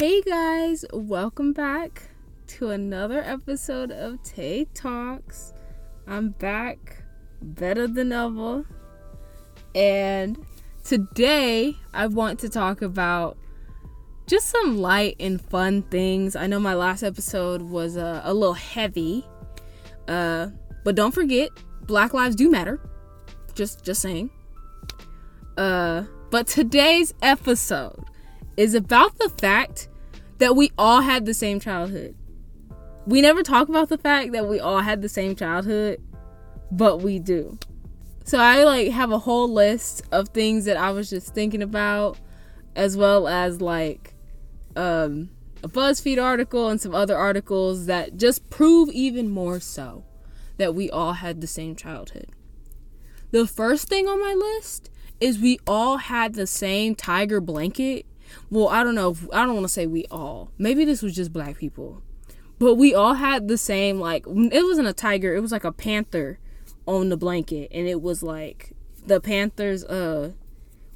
Hey guys, welcome back to another episode of Tay Talks. I'm back better than ever. And today I want to talk about just some light and fun things. I know my last episode was uh, a little heavy. Uh, but don't forget, Black Lives do matter. Just just saying. Uh, but today's episode is about the fact that we all had the same childhood. We never talk about the fact that we all had the same childhood, but we do. So I like have a whole list of things that I was just thinking about as well as like um a BuzzFeed article and some other articles that just prove even more so that we all had the same childhood. The first thing on my list is we all had the same tiger blanket. Well, I don't know. If, I don't want to say we all. Maybe this was just black people. But we all had the same, like, it wasn't a tiger, it was like a panther on the blanket. And it was like the panther's uh,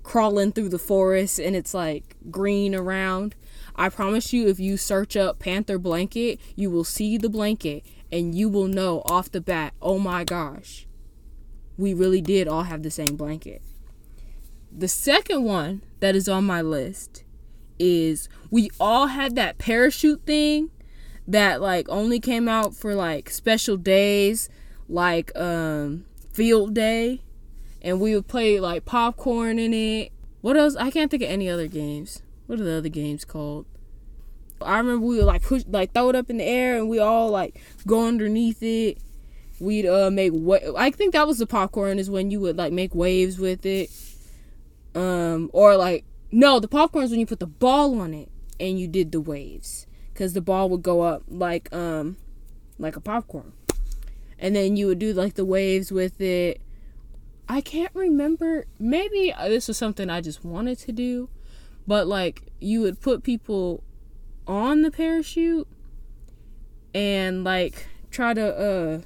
crawling through the forest and it's like green around. I promise you, if you search up panther blanket, you will see the blanket and you will know off the bat, oh my gosh, we really did all have the same blanket. The second one that is on my list is we all had that parachute thing that like only came out for like special days like um field day and we would play like popcorn in it. What else? I can't think of any other games. What are the other games called? I remember we would like push like throw it up in the air and we all like go underneath it. We'd uh make what I think that was the popcorn is when you would like make waves with it um, or like no, the popcorn is when you put the ball on it and you did the waves because the ball would go up like um like a popcorn, and then you would do like the waves with it. I can't remember. Maybe this was something I just wanted to do, but like you would put people on the parachute and like try to uh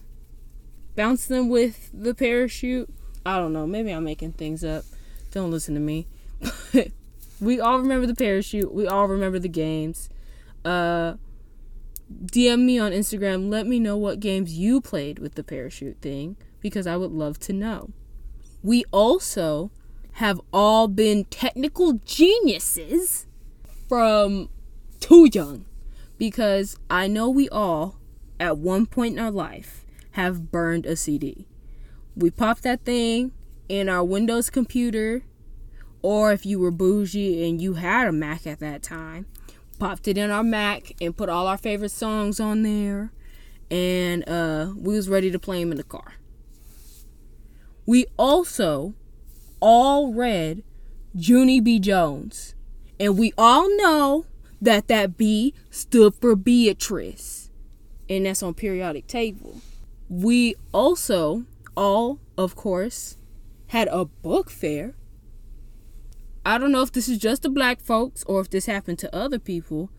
bounce them with the parachute. I don't know. Maybe I'm making things up. Don't listen to me. we all remember the parachute. We all remember the games. Uh, DM me on Instagram. Let me know what games you played with the parachute thing because I would love to know. We also have all been technical geniuses from too young because I know we all, at one point in our life, have burned a CD. We popped that thing in our Windows computer, or if you were bougie and you had a Mac at that time, popped it in our Mac and put all our favorite songs on there, and uh, we was ready to play them in the car. We also all read Junie B. Jones, and we all know that that B stood for Beatrice, and that's on periodic table. We also all, of course, had a book fair. I don't know if this is just the black folks or if this happened to other people,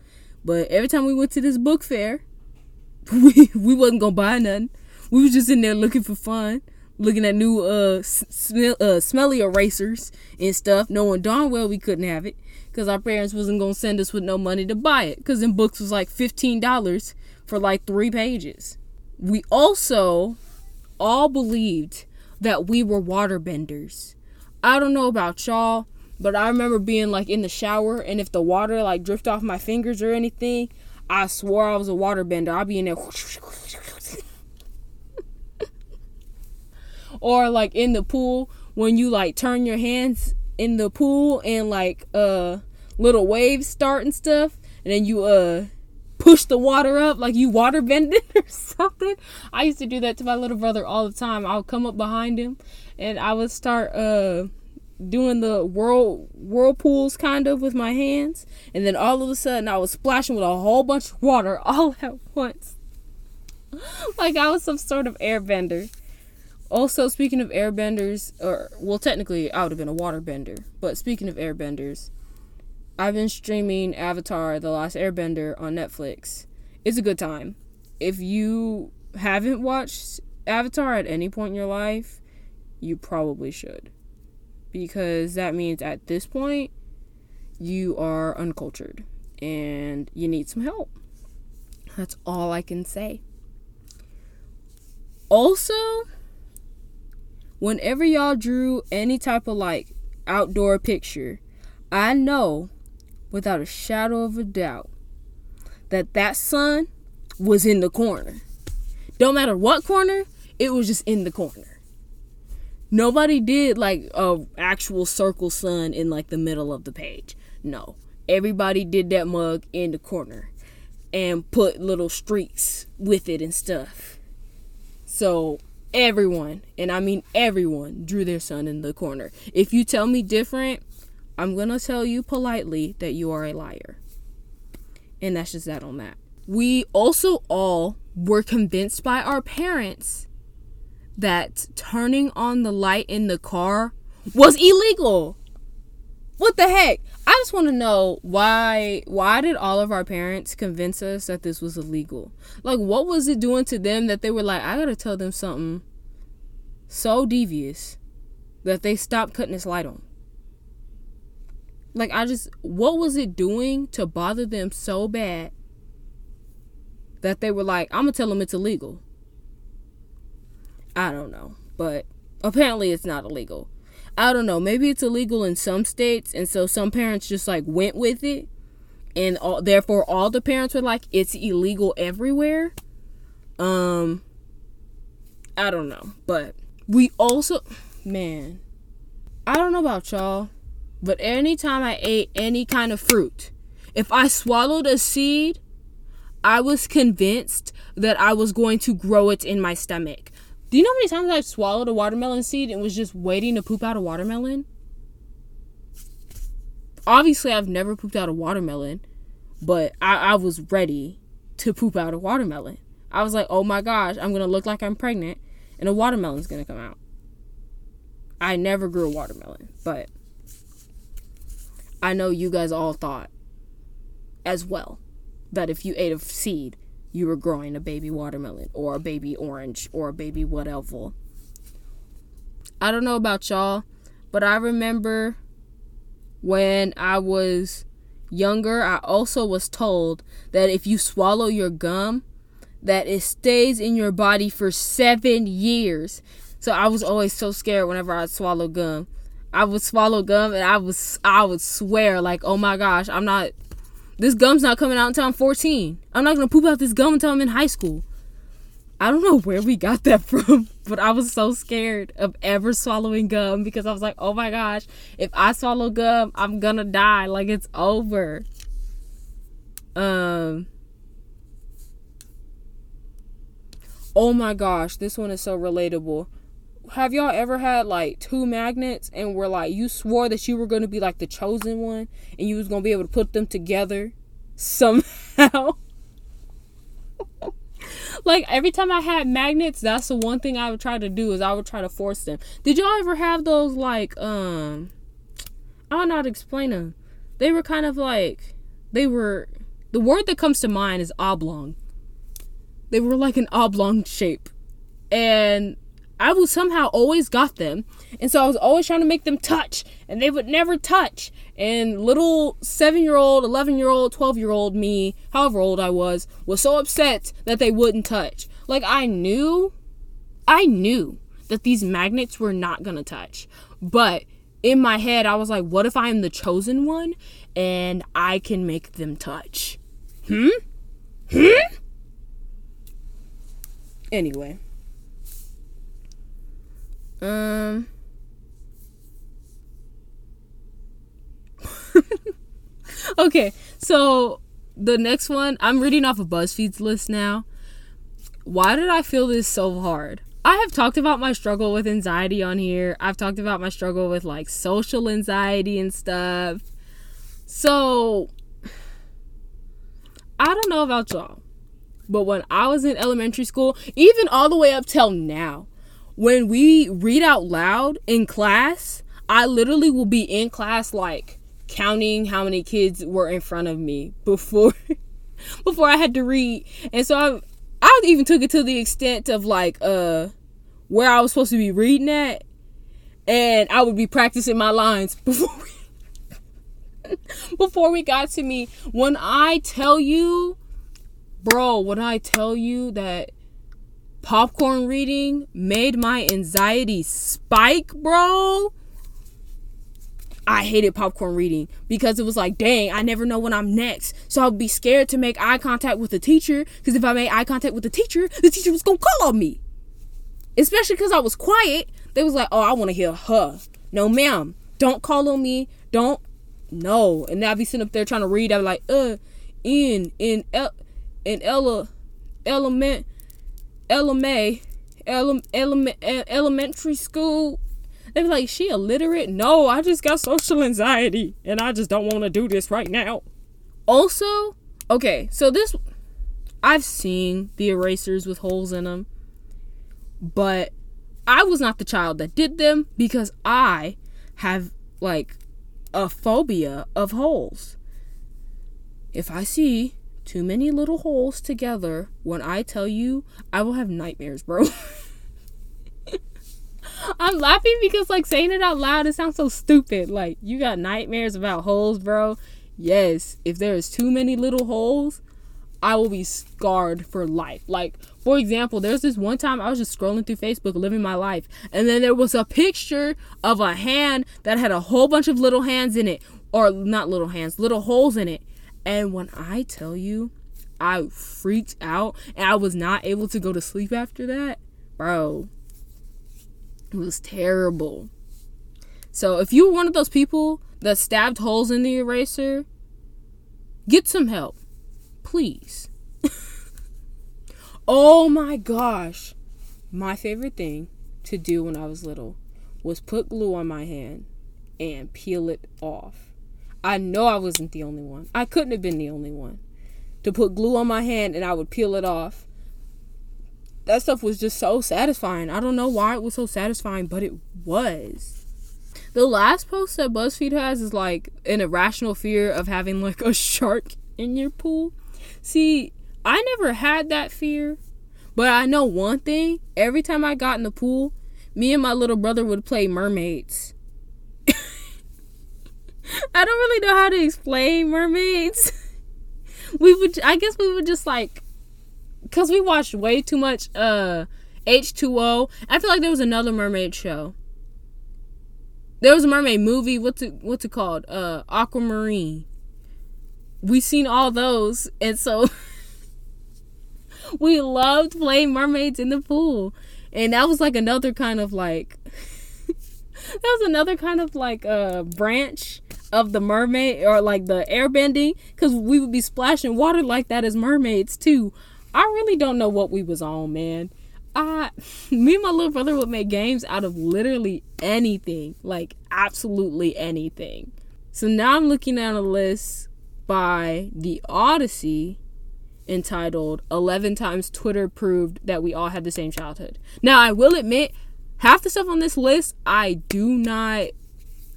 but every time we went to this book fair, we we wasn't gonna buy nothing. We was just in there looking for fun, looking at new uh, uh smelly erasers and stuff, knowing darn well we couldn't have it because our parents wasn't gonna send us with no money to buy it because in books was like fifteen dollars for like three pages. We also all believed that we were waterbenders. I don't know about y'all, but I remember being like in the shower and if the water like drift off my fingers or anything, I swore I was a waterbender. I'd be in there. or like in the pool when you like turn your hands in the pool and like uh little waves start and stuff and then you uh push the water up like you water bending or something. I used to do that to my little brother all the time. I would come up behind him and I would start uh doing the whirl whirlpools kind of with my hands and then all of a sudden I was splashing with a whole bunch of water all at once. like I was some sort of airbender. Also speaking of airbenders or well technically I would have been a waterbender, but speaking of airbenders, I've been streaming Avatar The Last Airbender on Netflix. It's a good time. If you haven't watched Avatar at any point in your life, you probably should. Because that means at this point, you are uncultured. and you need some help. That's all I can say. Also, whenever y'all drew any type of like outdoor picture, I know without a shadow of a doubt that that sun was in the corner. Don't matter what corner, it was just in the corner. Nobody did like a actual circle sun in like the middle of the page. No. Everybody did that mug in the corner and put little streaks with it and stuff. So everyone, and I mean everyone, drew their sun in the corner. If you tell me different, I'm going to tell you politely that you are a liar. And that's just that on that. We also all were convinced by our parents that turning on the light in the car was illegal. What the heck? I just want to know why why did all of our parents convince us that this was illegal? Like what was it doing to them that they were like, I got to tell them something so devious that they stopped cutting this light on? Like I just what was it doing to bother them so bad that they were like, I'm going to tell them it's illegal? I don't know, but apparently it's not illegal. I don't know. Maybe it's illegal in some states, and so some parents just like went with it, and all, therefore all the parents were like, it's illegal everywhere. Um, I don't know, but we also, man, I don't know about y'all, but anytime I ate any kind of fruit, if I swallowed a seed, I was convinced that I was going to grow it in my stomach. Do you know how many times I've swallowed a watermelon seed and was just waiting to poop out a watermelon? Obviously, I've never pooped out a watermelon, but I, I was ready to poop out a watermelon. I was like, oh my gosh, I'm going to look like I'm pregnant and a watermelon's going to come out. I never grew a watermelon, but I know you guys all thought as well that if you ate a seed, you were growing a baby watermelon or a baby orange or a baby whatever. I don't know about y'all, but I remember when I was younger, I also was told that if you swallow your gum, that it stays in your body for seven years. So I was always so scared whenever I'd swallow gum. I would swallow gum and I was I would swear like, oh my gosh, I'm not this gum's not coming out until I'm 14. I'm not gonna poop out this gum until I'm in high school. I don't know where we got that from, but I was so scared of ever swallowing gum because I was like, oh my gosh, if I swallow gum, I'm gonna die. Like it's over. Um. Oh my gosh, this one is so relatable have y'all ever had like two magnets and were like you swore that you were going to be like the chosen one and you was going to be able to put them together somehow? Like every time i had magnets that's the one thing i would try to do is i would try to force them. Did y'all ever have those like um i don't know how to explain them they were kind of like they were the word that comes to mind is oblong. They were like an oblong shape. And I would somehow always got them. And so I was always trying to make them touch, and they would never touch. And little seven year old, 11 year old, 12 year old me, however old I was, was so upset that they wouldn't touch. Like, I knew, I knew that these magnets were not gonna touch. But in my head, I was like, what if I'm the chosen one and I can make them touch? Hmm? Hmm? Anyway. Um. okay, so the next one, I'm reading off of BuzzFeed's list now. Why did I feel this so hard? I have talked about my struggle with anxiety on here. I've talked about my struggle with like social anxiety and stuff. So, I don't know about y'all, but when I was in elementary school, even all the way up till now, when we read out loud in class, I literally will be in class like counting how many kids were in front of me before before I had to read. And so I I even took it to the extent of like uh where I was supposed to be reading at and I would be practicing my lines before before we got to me. When I tell you, bro, when I tell you that popcorn reading made my anxiety spike, bro. I hated popcorn reading because it was like, dang, I never know when I'm next. So I'll be scared to make eye contact with the teacher because if I made eye contact with the teacher, the teacher was gonna call on me. Especially because I was quiet. They was like, oh, I want to hear her. No, ma'am, don't call on me. Don't. No. And now I'd be sitting up there trying to read. I'd be like, uh, in, in, el, in Ella, element, element, elementary school they be like, she illiterate? No, I just got social anxiety and I just don't want to do this right now. Also, okay, so this, I've seen the erasers with holes in them, but I was not the child that did them because I have like a phobia of holes. If I see too many little holes together, when I tell you, I will have nightmares, bro. I'm laughing because like saying it out loud, it sounds so stupid. Like you got nightmares about holes, bro. Yes, if there is too many little holes, I will be scarred for life. Like, for example, there's this one time I was just scrolling through Facebook, living my life, and then there was a picture of a hand that had a whole bunch of little hands in it, or not little hands, little holes in it. And when I tell you, I freaked out and I was not able to go to sleep after that, bro. It was terrible. So if you were one of those people that stabbed holes in the eraser, get some help. Please. oh my gosh. My favorite thing to do when I was little was put glue on my hand and peel it off. I know I wasn't the only one. I couldn't have been the only one. To put glue on my hand and I would peel it off that stuff was just so satisfying. I don't know why it was so satisfying, but it was. The last post that BuzzFeed has is like an irrational fear of having like a shark in your pool. See, I never had that fear, but I know one thing. Every time I got in the pool, me and my little brother would play mermaids. I don't really know how to explain mermaids. we would I guess we would just like because we watched way too much uh H2O. I feel like there was another mermaid show. There was a mermaid movie. What's it what's it called? Uh Aquamarine. We seen all those and so we loved playing mermaids in the pool. And that was like another kind of like that was another kind of like uh, branch of the mermaid or like the airbending because we would be splashing water like that as mermaids too. I really don't know what we was on, man. I me and my little brother would make games out of literally anything, like absolutely anything. So now I'm looking at a list by The Odyssey entitled 11 times Twitter proved that we all had the same childhood. Now, I will admit half the stuff on this list I do not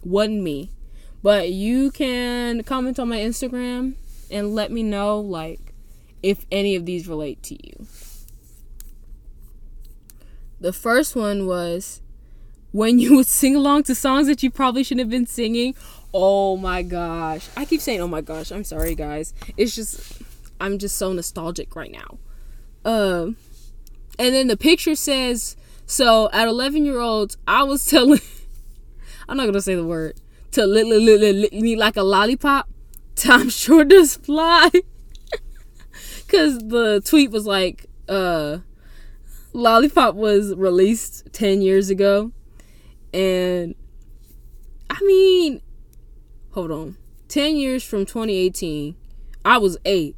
wasn't me. But you can comment on my Instagram and let me know like if any of these relate to you. The first one was when you would sing along to songs that you probably shouldn't have been singing. Oh my gosh. I keep saying, oh my gosh. I'm sorry, guys. It's just, I'm just so nostalgic right now. Um, and then the picture says, so at 11 year olds, I was telling, I'm not going to say the word, to lick, lick, lick, lick, lick me like a lollipop. Time sure does fly because the tweet was like, uh, Lollipop was released 10 years ago. And I mean, hold on. 10 years from 2018, I was eight.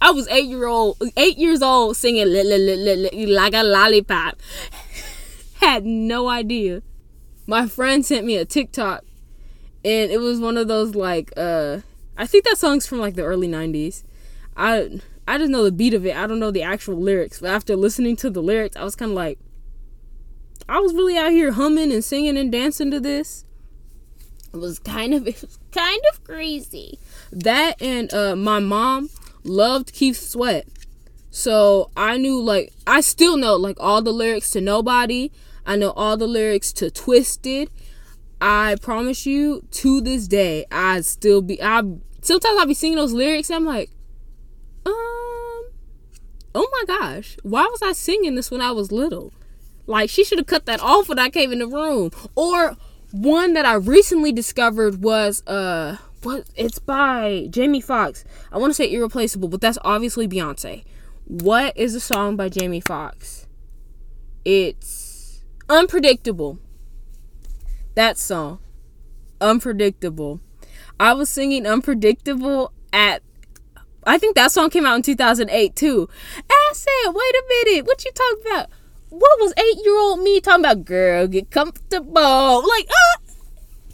I was eight year old, eight years old, singing like a lollipop. Had no idea. My friend sent me a TikTok, and it was one of those like, uh, I think that song's from like the early '90s, I I just know the beat of it. I don't know the actual lyrics. But after listening to the lyrics, I was kind of like, I was really out here humming and singing and dancing to this. It was kind of it was kind of crazy. That and uh, my mom loved Keith Sweat. So I knew like I still know like all the lyrics to Nobody. I know all the lyrics to Twisted. I promise you, to this day, I still be I sometimes I'll be singing those lyrics and I'm like, um, oh my gosh, why was I singing this when I was little? Like she should have cut that off when I came in the room. Or one that I recently discovered was uh what it's by Jamie Foxx. I want to say irreplaceable, but that's obviously Beyonce. What is the song by Jamie Foxx? It's unpredictable. That song. Unpredictable. I was singing Unpredictable at I think that song came out in 2008 too. And I said, wait a minute, what you talking about? What was eight year old me talking about? Girl, get comfortable. Like, uh,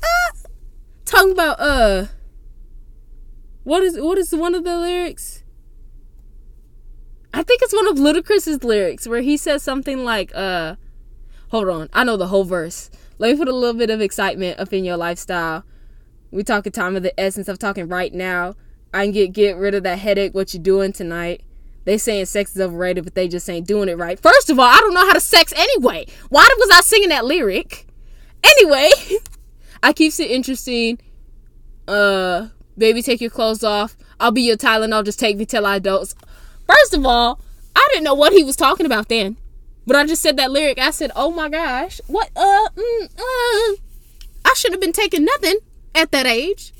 uh, talking about, uh, what is, what is one of the lyrics? I think it's one of Ludacris's lyrics where he says something like, uh, hold on, I know the whole verse. Let me put a little bit of excitement up in your lifestyle. We talking time of the essence of talking right now. I can get get rid of that headache. What you doing tonight? They saying sex is overrated, but they just ain't doing it right. First of all, I don't know how to sex anyway. Why was I singing that lyric? Anyway, I keeps it interesting. Uh, baby, take your clothes off. I'll be your Tylenol. Just take me till I doze. First of all, I didn't know what he was talking about then. But I just said that lyric. I said, "Oh my gosh, what? Uh, mm, uh, I should have been taking nothing at that age."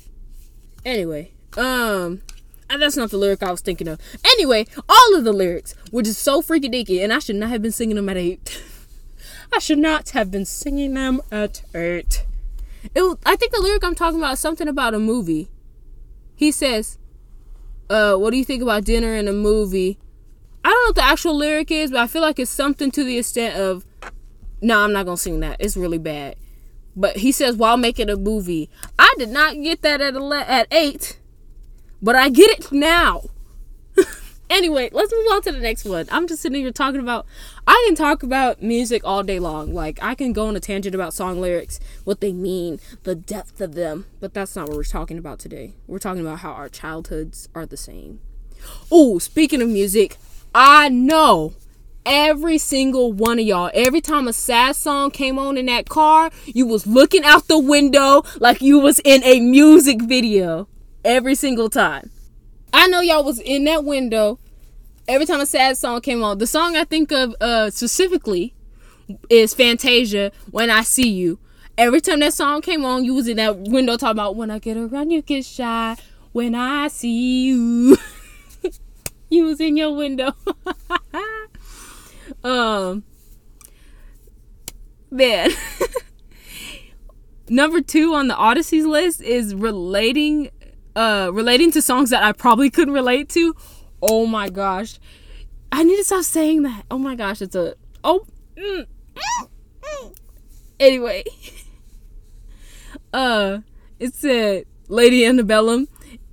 Anyway, um, that's not the lyric I was thinking of. Anyway, all of the lyrics were just so freaky deaky, and I should not have been singing them at eight. I should not have been singing them at eight. It, I think the lyric I'm talking about is something about a movie. He says, uh, what do you think about dinner and a movie? I don't know what the actual lyric is, but I feel like it's something to the extent of, no, I'm not gonna sing that. It's really bad. But he says while making a movie. I did not get that at ele- at eight, but I get it now. anyway, let's move on to the next one. I'm just sitting here talking about. I can talk about music all day long. Like I can go on a tangent about song lyrics, what they mean, the depth of them. But that's not what we're talking about today. We're talking about how our childhoods are the same. Oh, speaking of music, I know every single one of y'all every time a sad song came on in that car you was looking out the window like you was in a music video every single time. I know y'all was in that window every time a sad song came on. The song i think of uh specifically is fantasia when i see you. Every time that song came on you was in that window talking about when i get around you get shy. When i see you you was in your window. um, man. Number two on the Odysseys list is relating, uh, relating to songs that I probably couldn't relate to. Oh my gosh, I need to stop saying that. Oh my gosh, it's a oh. Mm, mm. Anyway, uh, it's a Lady Antebellum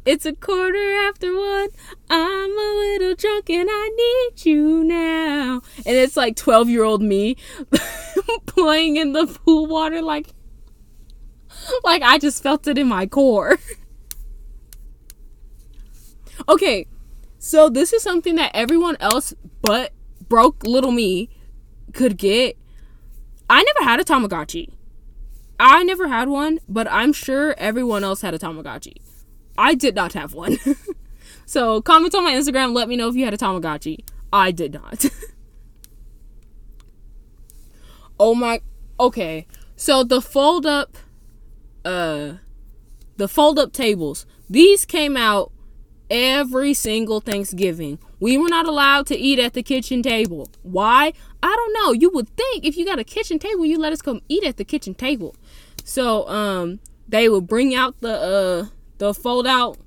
it's a quarter after one. I'm a little drunk and I need you now. And it's like 12 year old me playing in the pool water like like I just felt it in my core. okay, so this is something that everyone else but broke little me could get. I never had a Tamagotchi. I never had one, but I'm sure everyone else had a Tamagotchi. I did not have one. so comment on my Instagram. Let me know if you had a Tamagotchi. I did not. oh my. Okay. So the fold up, uh, the fold up tables. These came out every single Thanksgiving. We were not allowed to eat at the kitchen table. Why? I don't know. You would think if you got a kitchen table, you let us come eat at the kitchen table. So um they would bring out the uh the fold out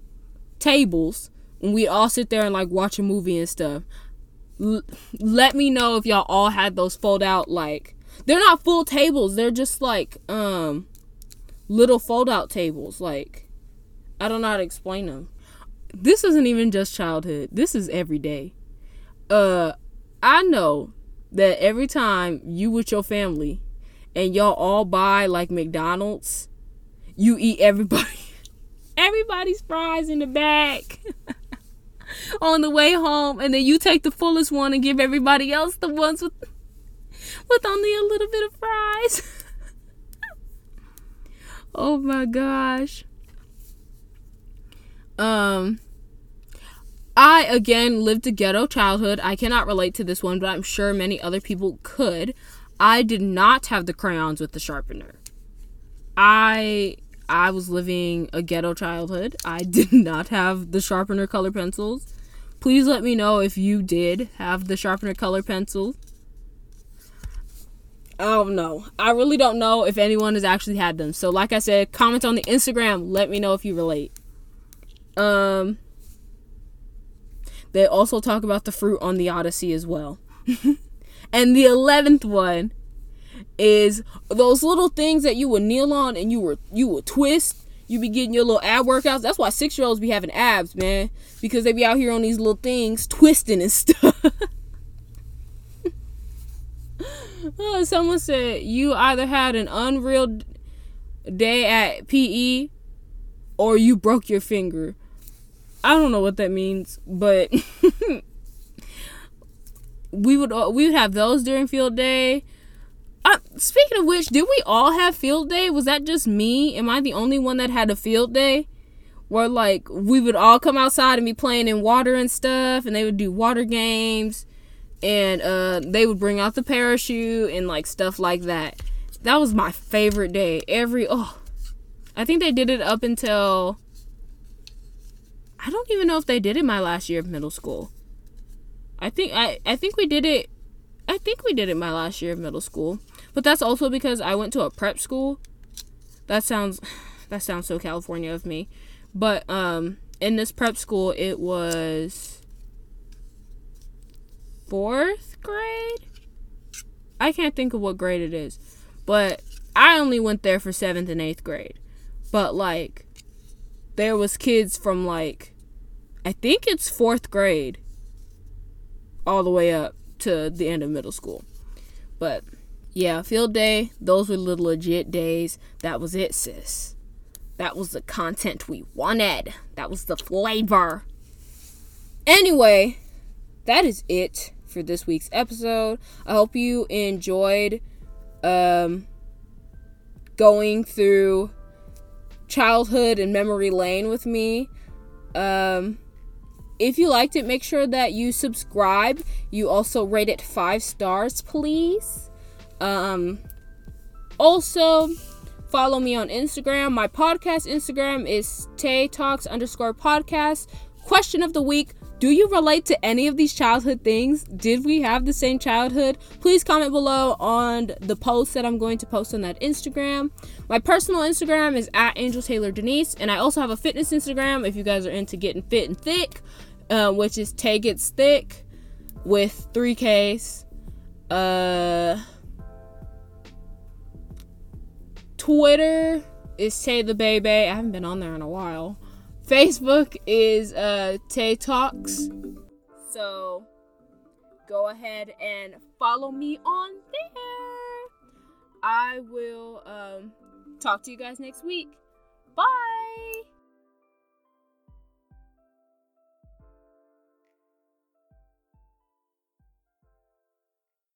tables and we all sit there and like watch a movie and stuff. L- let me know if y'all all had those fold out like they're not full tables. They're just like um little fold out tables. Like I don't know how to explain them. This isn't even just childhood. This is every day. Uh I know that every time you with your family and y'all all buy like McDonald's, you eat everybody everybody's fries in the back on the way home, and then you take the fullest one and give everybody else the ones with with only a little bit of fries. oh my gosh. Um I again lived a ghetto childhood. I cannot relate to this one, but I'm sure many other people could. I did not have the crayons with the sharpener. I I was living a ghetto childhood. I did not have the sharpener color pencils. Please let me know if you did have the sharpener color. Oh no. I really don't know if anyone has actually had them. So like I said, comment on the Instagram. Let me know if you relate. Um they also talk about the fruit on the Odyssey as well. and the 11th one is those little things that you would kneel on and you were you would twist. You be getting your little ab workouts. That's why six year olds be having abs, man, because they be out here on these little things twisting and stuff. oh, someone said you either had an unreal day at PE or you broke your finger. I don't know what that means, but we would uh, we would have those during field day. Uh, speaking of which, did we all have field day? Was that just me? Am I the only one that had a field day? Where like we would all come outside and be playing in water and stuff, and they would do water games, and uh, they would bring out the parachute and like stuff like that. That was my favorite day. Every oh, I think they did it up until I don't even know if they did it my last year of middle school. I think I I think we did it I think we did it my last year of middle school. But that's also because I went to a prep school. That sounds that sounds so California of me. But um in this prep school it was 4th grade. I can't think of what grade it is. But I only went there for 7th and 8th grade. But like there was kids from like I think it's fourth grade all the way up to the end of middle school. But yeah, field day, those were the legit days. That was it, sis. That was the content we wanted. That was the flavor. Anyway, that is it for this week's episode. I hope you enjoyed um going through childhood and memory lane with me. Um if you liked it, make sure that you subscribe. You also rate it five stars, please. Um, also, follow me on Instagram. My podcast Instagram is Tay Talks underscore podcast. Question of the week do you relate to any of these childhood things? Did we have the same childhood? Please comment below on the post that I'm going to post on that Instagram. My personal Instagram is at Angel Taylor Denise, and I also have a fitness Instagram if you guys are into getting fit and thick, uh, which is Tay Gets Thick with three Ks. Uh, Twitter is Tay the Baby. I haven't been on there in a while. Facebook is uh, Tay Talks. So go ahead and follow me on there. I will um, talk to you guys next week. Bye.